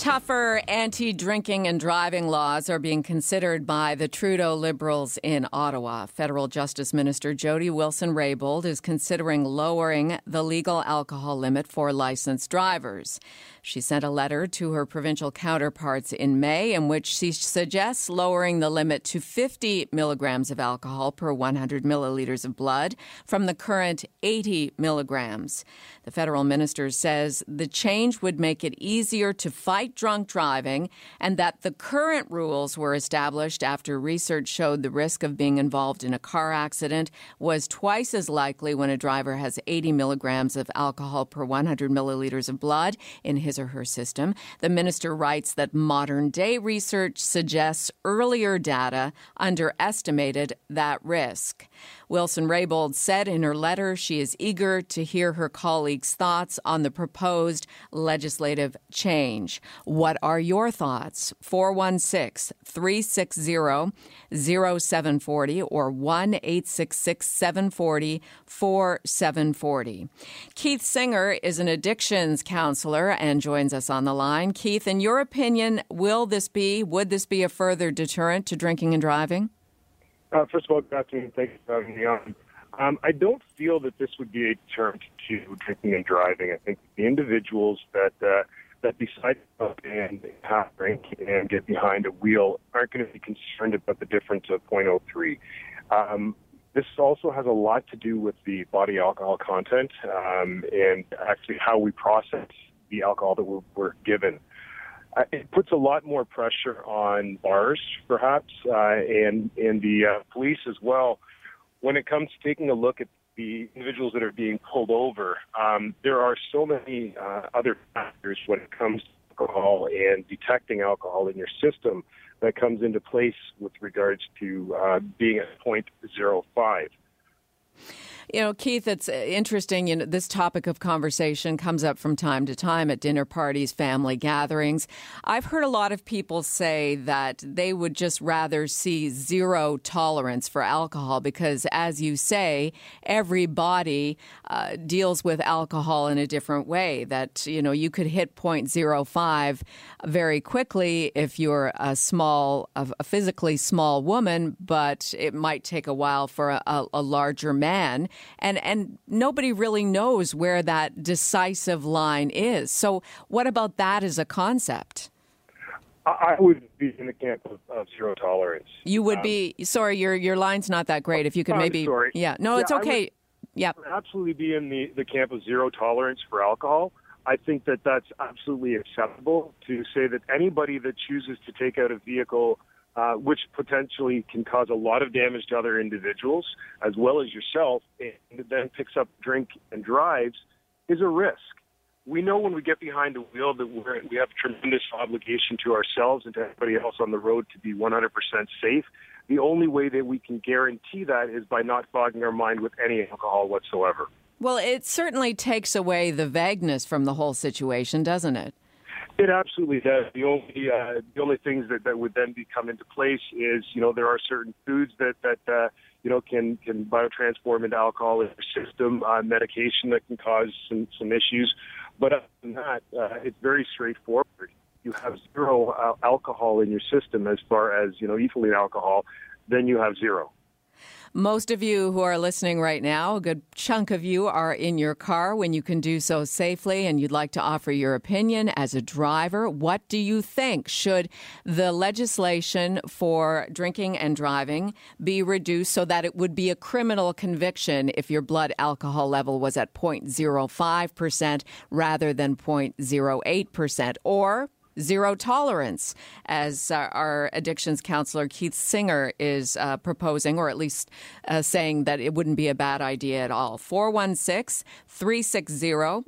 Tougher anti drinking and driving laws are being considered by the Trudeau Liberals in Ottawa. Federal Justice Minister Jody Wilson Raybould is considering lowering the legal alcohol limit for licensed drivers. She sent a letter to her provincial counterparts in May in which she suggests lowering the limit to 50 milligrams of alcohol per 100 milliliters of blood from the current 80 milligrams. The federal minister says the change would make it easier to fight drunk driving and that the current rules were established after research showed the risk of being involved in a car accident was twice as likely when a driver has 80 milligrams of alcohol per 100 milliliters of blood in his or her system. The minister writes that modern day research suggests earlier data underestimated that risk. Wilson Raybould said in her letter she is eager to hear her colleagues' thoughts on the proposed legislative change. What are your thoughts? 416 360 0740 or 1 866 740 4740. Keith Singer is an addictions counselor and joins us on the line. Keith, in your opinion, will this be, would this be a further deterrent to drinking and driving? Uh, first of all, good afternoon. Thanks for having me on. Um, I don't feel that this would be a deterrent to drinking and driving. I think the individuals that uh, that decide to and have drink and get behind a wheel aren't going to be concerned about the difference of 0.03. Um, this also has a lot to do with the body alcohol content um, and actually how we process the alcohol that we're, we're given. It puts a lot more pressure on bars, perhaps, uh, and and the uh, police as well. When it comes to taking a look at the individuals that are being pulled over, um, there are so many uh, other factors when it comes to alcohol and detecting alcohol in your system that comes into place with regards to uh, being at 0.05. You know, Keith, it's uh, interesting. You know, this topic of conversation comes up from time to time at dinner parties, family gatherings. I've heard a lot of people say that they would just rather see zero tolerance for alcohol because, as you say, every body uh, deals with alcohol in a different way. That, you know, you could hit 0.05 very quickly if you're a small, a physically small woman, but it might take a while for a, a larger man and and nobody really knows where that decisive line is. So, what about that as a concept? I would be in the camp of, of zero tolerance. You would um, be. Sorry, your your line's not that great. If you could I'm maybe. Sorry. Yeah. No, it's okay. Yeah. Absolutely, be in the the camp of zero tolerance for alcohol. I think that that's absolutely acceptable to say that anybody that chooses to take out a vehicle uh, which potentially can cause a lot of damage to other individuals as well as yourself, and then picks up drink and drives, is a risk. We know when we get behind the wheel that we're, we have a tremendous obligation to ourselves and to everybody else on the road to be 100% safe. The only way that we can guarantee that is by not fogging our mind with any alcohol whatsoever. Well, it certainly takes away the vagueness from the whole situation, doesn't it? It absolutely does. The only uh, the only things that, that would then be come into place is you know there are certain foods that that uh, you know can can biotransform into alcohol in your system, uh, medication that can cause some some issues, but other than that, uh, it's very straightforward. You have zero uh, alcohol in your system as far as you know ethylene alcohol, then you have zero. Most of you who are listening right now, a good chunk of you are in your car when you can do so safely and you'd like to offer your opinion as a driver. What do you think? Should the legislation for drinking and driving be reduced so that it would be a criminal conviction if your blood alcohol level was at 0.05% rather than 0.08%? Or zero tolerance, as uh, our addictions counselor Keith Singer is uh, proposing, or at least uh, saying that it wouldn't be a bad idea at all. 416 360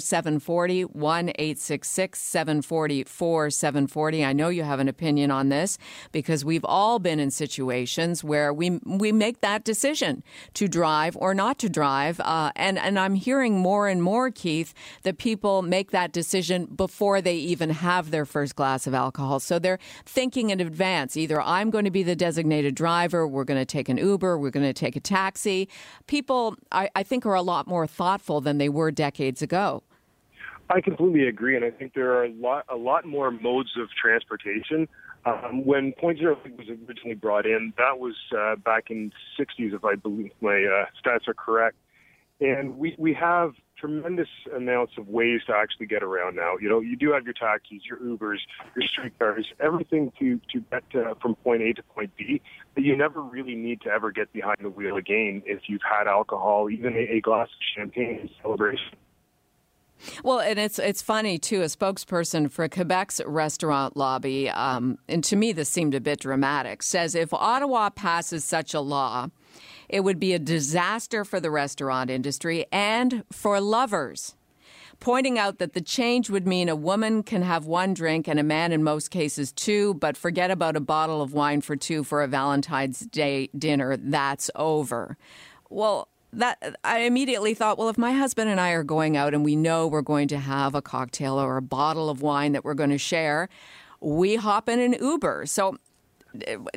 0740 1 866 740 4740. I know you have an opinion on this because we've all been in situations where we, we make that decision to drive or not to drive. Uh, and, and I'm hearing more and more, Keith, that people make that decision before they even have their first glass of alcohol. So they're thinking in advance. Either I'm going to be the designated driver, we're going to take an Uber, we're going to take a taxi. People, I, I think, are a lot more thoughtful than they were decades ago. I completely agree, and I think there are a lot, a lot more modes of transportation. Um, when Point Zero was originally brought in, that was uh, back in 60s, if I believe my uh, stats are correct. And we, we have tremendous amounts of ways to actually get around now. You know, you do have your taxis, your Ubers, your streetcars, everything to to get uh, from point A to point B. But you never really need to ever get behind the wheel again if you've had alcohol, even a, a glass of champagne in celebration. Well, and it's it's funny too. A spokesperson for Quebec's restaurant lobby, um, and to me this seemed a bit dramatic, says if Ottawa passes such a law, it would be a disaster for the restaurant industry and for lovers. Pointing out that the change would mean a woman can have one drink and a man in most cases two, but forget about a bottle of wine for two for a Valentine's Day dinner. That's over. Well, that I immediately thought, well, if my husband and I are going out and we know we're going to have a cocktail or a bottle of wine that we're going to share, we hop in an Uber. So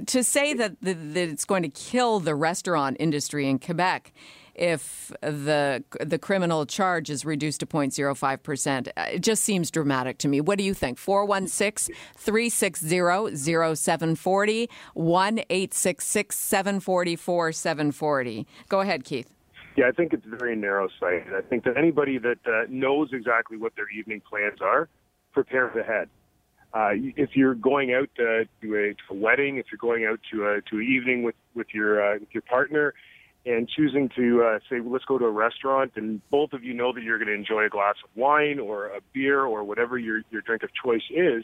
to say that, the, that it's going to kill the restaurant industry in Quebec if the the criminal charge is reduced to 0.05 percent. Uh, it just seems dramatic to me. What do you think? 416-360-0740, 1-866-744-740. Go ahead, Keith. Yeah, I think it's very narrow sighted. I think that anybody that uh, knows exactly what their evening plans are prepares ahead. Uh, if you're going out uh, to, a, to a wedding, if you're going out to a to an evening with with your uh, with your partner, and choosing to uh, say, well, let's go to a restaurant, and both of you know that you're going to enjoy a glass of wine or a beer or whatever your your drink of choice is,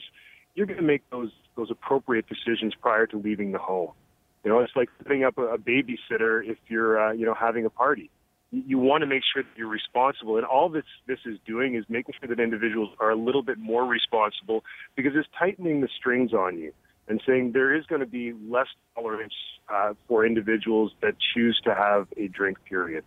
you're going to make those those appropriate decisions prior to leaving the home. You know, it's like setting up a, a babysitter if you're uh, you know having a party you want to make sure that you're responsible. And all this this is doing is making sure that individuals are a little bit more responsible because it's tightening the strings on you and saying there is going to be less tolerance uh, for individuals that choose to have a drink. Period.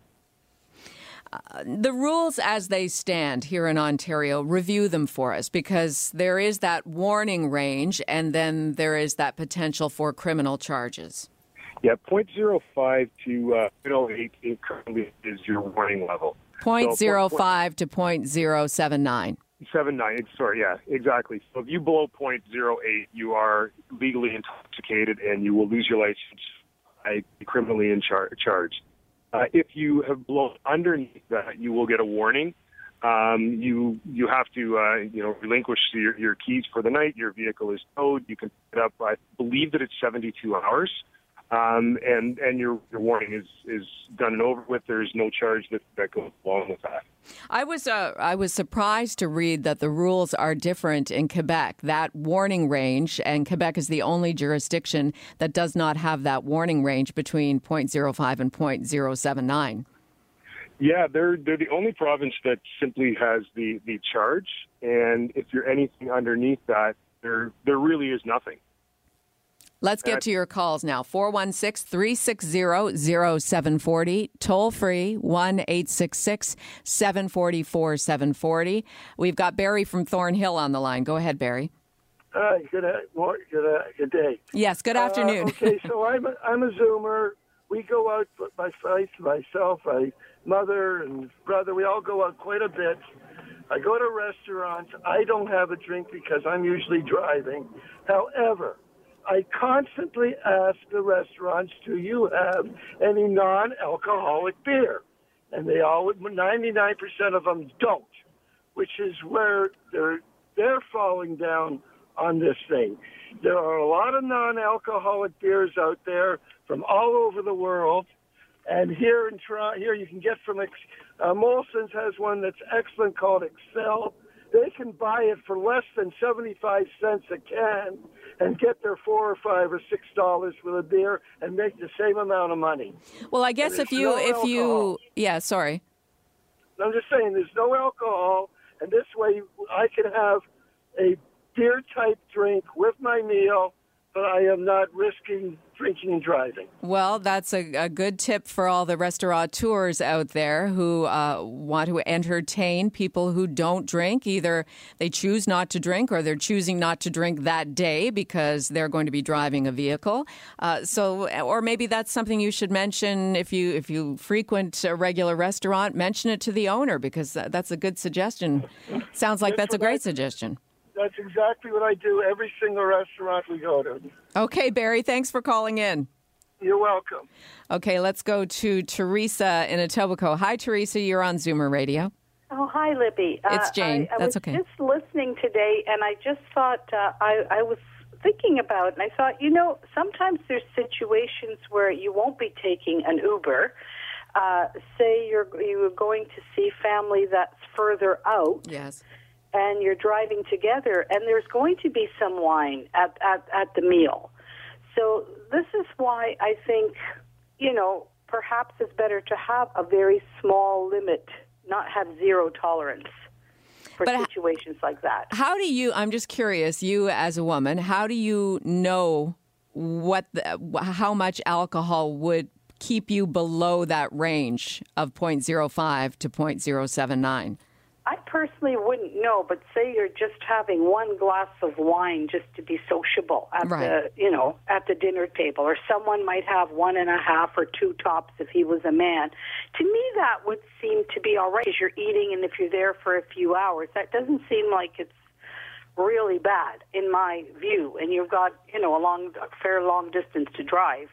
Uh, the rules as they stand here in Ontario, review them for us because there is that warning range and then there is that potential for criminal charges. Yeah, 0.05 to uh, 0.08 currently is your warning level. 0.05 so, to 0.079. 79, sorry, yeah, exactly. So if you blow 0.08, you are legally intoxicated and you will lose your license, I criminally in char- charged. Uh, if you have blown underneath that, you will get a warning. Um, you you have to uh, you know relinquish your, your keys for the night. Your vehicle is towed. You can pick it up. I believe that it's 72 hours um, and and your your warning is is done and over with. There's no charge that, that goes along with that. I was uh, I was surprised to read that the rules are different in Quebec. That warning range, and Quebec is the only jurisdiction that does not have that warning range between 0.05 and 0.079. Yeah, they're they're the only province that simply has the the charge, and if you're anything underneath that, there there really is nothing. Let's get to your calls now. 416 360 0740, toll free 1 866 744 740. We've got Barry from Thornhill on the line. Go ahead, Barry. Hi, good, good, uh, good day. Yes, good afternoon. Uh, okay, so I'm a, I'm a Zoomer. We go out, my wife, myself, my mother, and brother, we all go out quite a bit. I go to restaurants. I don't have a drink because I'm usually driving. However, I constantly ask the restaurants, do you have any non-alcoholic beer? And they all, 99% of them don't, which is where they're, they're falling down on this thing. There are a lot of non-alcoholic beers out there from all over the world. And here in Toronto, here you can get from uh, Molson's has one that's excellent called Excel. they can buy it for less than 75 cents a can and get their four or five or six dollars with a beer and make the same amount of money. Well, I guess if you no if alcohol. you yeah, sorry. I'm just saying there's no alcohol, and this way I can have a beer type drink with my meal, but I am not risking drinking and driving. Well, that's a, a good tip for all the restaurateurs out there who uh, want to entertain people who don't drink. Either they choose not to drink or they're choosing not to drink that day because they're going to be driving a vehicle. Uh, so, or maybe that's something you should mention if you if you frequent a regular restaurant. Mention it to the owner because that's a good suggestion. Sounds like that's a great suggestion. That's exactly what I do every single restaurant we go to. Okay, Barry, thanks for calling in. You're welcome. Okay, let's go to Teresa in Etobicoke. Hi, Teresa. You're on Zoomer Radio. Oh, hi, Libby. It's Jane. I, I That's was okay. just listening today, and I just thought uh, I, I was thinking about, and I thought, you know, sometimes there's situations where you won't be taking an Uber. Uh, say you're you're going to see family that's further out, Yes. And you're driving together, and there's going to be some wine at, at, at the meal. So this is why I think, you know, perhaps it's better to have a very small limit, not have zero tolerance for But situations like that. How do you, I'm just curious, you as a woman, how do you know what the, how much alcohol would keep you below that range of 0.05 to 0.079? I personally wouldn't know, but say you're just having one glass of wine just to be sociable at Right. the, you know, at the dinner table, or someone might have one and a half or two tops if he was a man. To me, that would seem to be all right because you're eating, and if you're there for a few hours, that doesn't seem like it's really bad in my view. And you've got, you know, a long, a fair long distance to drive.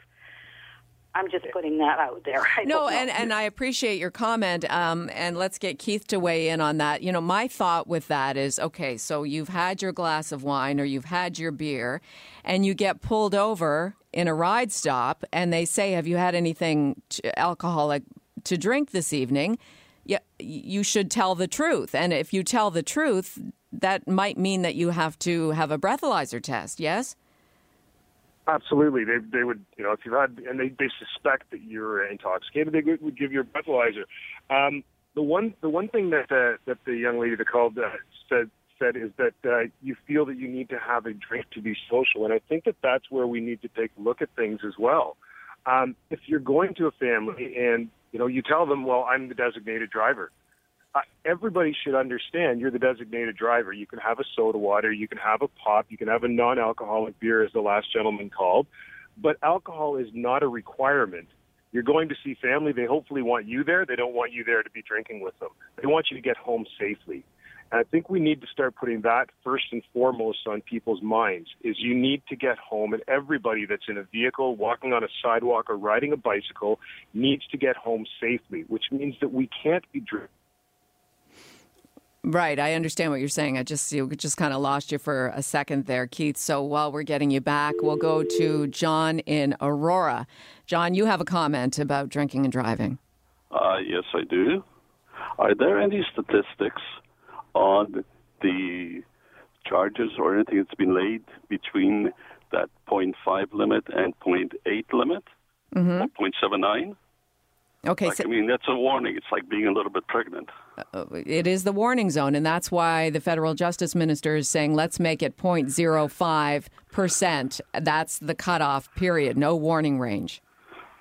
I'm just putting that out there. I No, and, and I appreciate your comment. Um, and let's get Keith to weigh in on that. You know, my thought with that is okay, so you've had your glass of wine or you've had your beer, and you get pulled over in a ride stop, and they say, Have you had anything t- alcoholic to drink this evening? Yeah, you should tell the truth. And if you tell the truth, that might mean that you have to have a breathalyzer test, yes? Absolutely, they they would you know if you've had and they they suspect that you're intoxicated, they would give you a breathalyzer. Um, the one the one thing that uh, that the young lady that called uh, said said is that uh, you feel that you need to have a drink to be social, and I think that that's where we need to take a look at things as well. Um, if you're going to a family and you know you tell them, well, I'm the designated driver. Everybody should understand you're the designated driver. You can have a soda water, you can have a pop, you can have a non-alcoholic beer, as the last gentleman called, but alcohol is not a requirement. You're going to see family. They hopefully want you there. They don't want you there to be drinking with them. They want you to get home safely. And I think we need to start putting that first and foremost on people's minds is you need to get home and everybody that's in a vehicle, walking on a sidewalk or riding a bicycle needs to get home safely, which means that we can't be drinking Right, I understand what you're saying. I just you just kind of lost you for a second there, Keith. So while we're getting you back, we'll go to John in Aurora. John, you have a comment about drinking and driving. Uh, yes, I do. Are there any statistics on the charges or anything that's been laid between that 0.5 limit and 0.8 limit or 0.79? Okay, Like, so I mean, that's a warning. It's like being a little bit pregnant. Uh, it is the warning zone, and that's why the federal justice minister is saying let's make it 0.05 percent. That's the cutoff period. No warning range.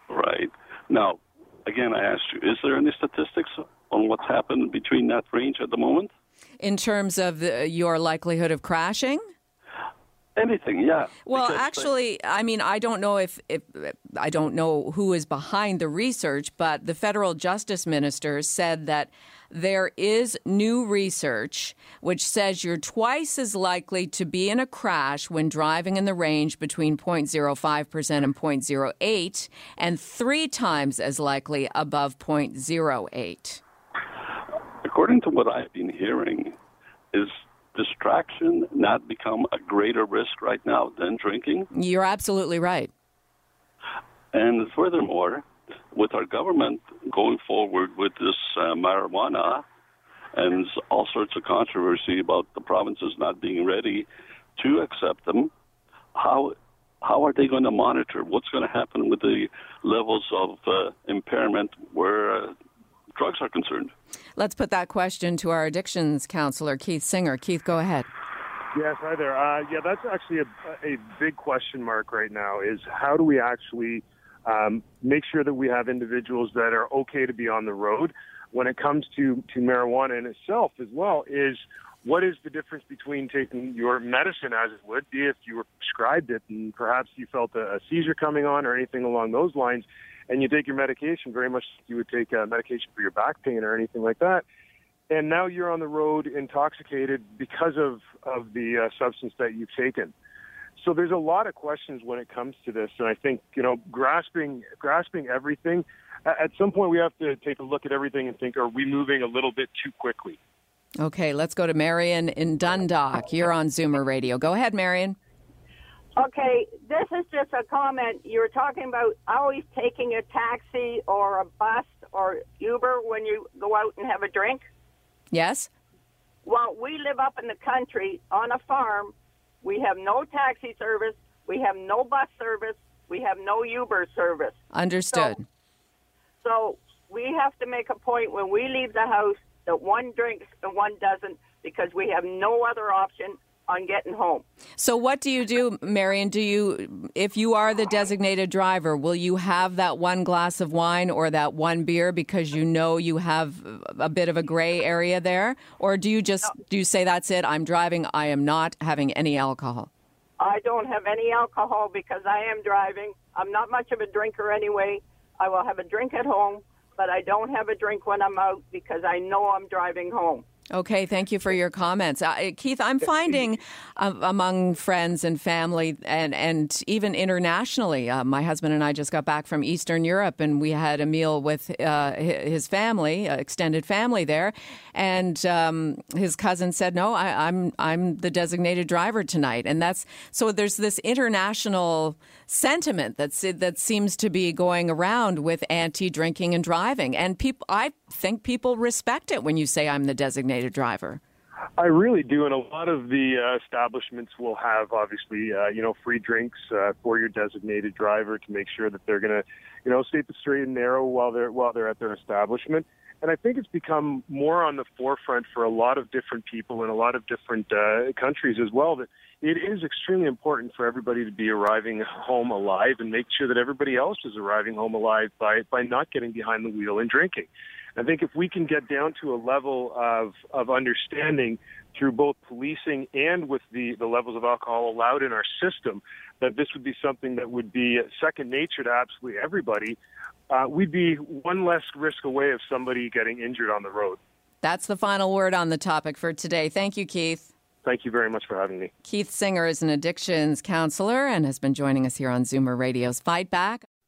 Right. Now, again, I asked you, is there any statistics on what's happened between that range at the moment? In terms of the, your likelihood of crashing, Anything, yeah. Well, actually, I mean, I don't know if, if I don't know who is behind the research, but the federal justice minister said that there is new research which says you're twice as likely to be in a crash when driving in the range between 0.05% and 0.08 and three times as likely above 0.08. according to what I've been hearing, is distraction not become a greater risk right now than drinking? You're absolutely right. And furthermore, with our government going forward with this uh, marijuana, and all sorts of controversy about the provinces not being ready to accept them. How how are they going to monitor what's going to happen with the levels of uh, impairment where uh, drugs are concerned? Let's put that question to our addictions counselor, Keith Singer. Keith, go ahead. Yes, hi there. Uh, yeah, that's actually a, a big question mark right now. Is how do we actually um, make sure that we have individuals that are okay to be on the road when it comes to to marijuana in itself as well? Is what is the difference between taking your medicine as it would be if you were prescribed it and perhaps you felt a, a seizure coming on or anything along those lines, and you take your medication very much like you would take a medication for your back pain or anything like that, and now you're on the road intoxicated because of of the uh, substance that you've taken. So there's a lot of questions when it comes to this, and I think you know grasping grasping everything. At some point, we have to take a look at everything and think: Are we moving a little bit too quickly? Okay, let's go to Marion in Dundalk. You're on Zoomer Radio. Go ahead, Marion. Okay, this is just a comment. You were talking about always taking a taxi or a bus or Uber when you go out and have a drink. Yes? Well, we live up in the country on a farm. We have no taxi service. We have no bus service. We have no Uber service. Understood. So, so we have to make a point when we leave the house that one drinks and one doesn't because we have no other option on getting home. So what do you do, Marion? Do you if you are the designated driver, will you have that one glass of wine or that one beer because you know you have a bit of a gray area there? Or do you just do you say that's it, I'm driving, I am not having any alcohol? I don't have any alcohol because I am driving. I'm not much of a drinker anyway. I will have a drink at home but I don't have a drink when I'm out because I know I'm driving home. Okay, thank you for your comments, uh, Keith. I'm finding uh, among friends and family, and and even internationally. Uh, my husband and I just got back from Eastern Europe, and we had a meal with uh, his family, uh, extended family there, and um, his cousin said, "No, I, I'm I'm the designated driver tonight," and that's so. There's this international sentiment that's that seems to be going around with anti-drinking and driving, and people. I think people respect it when you say I'm the designated driver. I really do, and a lot of the uh, establishments will have obviously, uh, you know, free drinks uh, for your designated driver to make sure that they're going to, you know, stay the straight and narrow while they're while they're at their establishment. And I think it's become more on the forefront for a lot of different people in a lot of different uh, countries as well. That it is extremely important for everybody to be arriving home alive and make sure that everybody else is arriving home alive by by not getting behind the wheel and drinking. I think if we can get down to a level of, of understanding through both policing and with the, the levels of alcohol allowed in our system, that this would be something that would be second nature to absolutely everybody, uh, we'd be one less risk away of somebody getting injured on the road. That's the final word on the topic for today. Thank you, Keith. Thank you very much for having me. Keith Singer is an addictions counselor and has been joining us here on Zoomer Radio's Fight Back.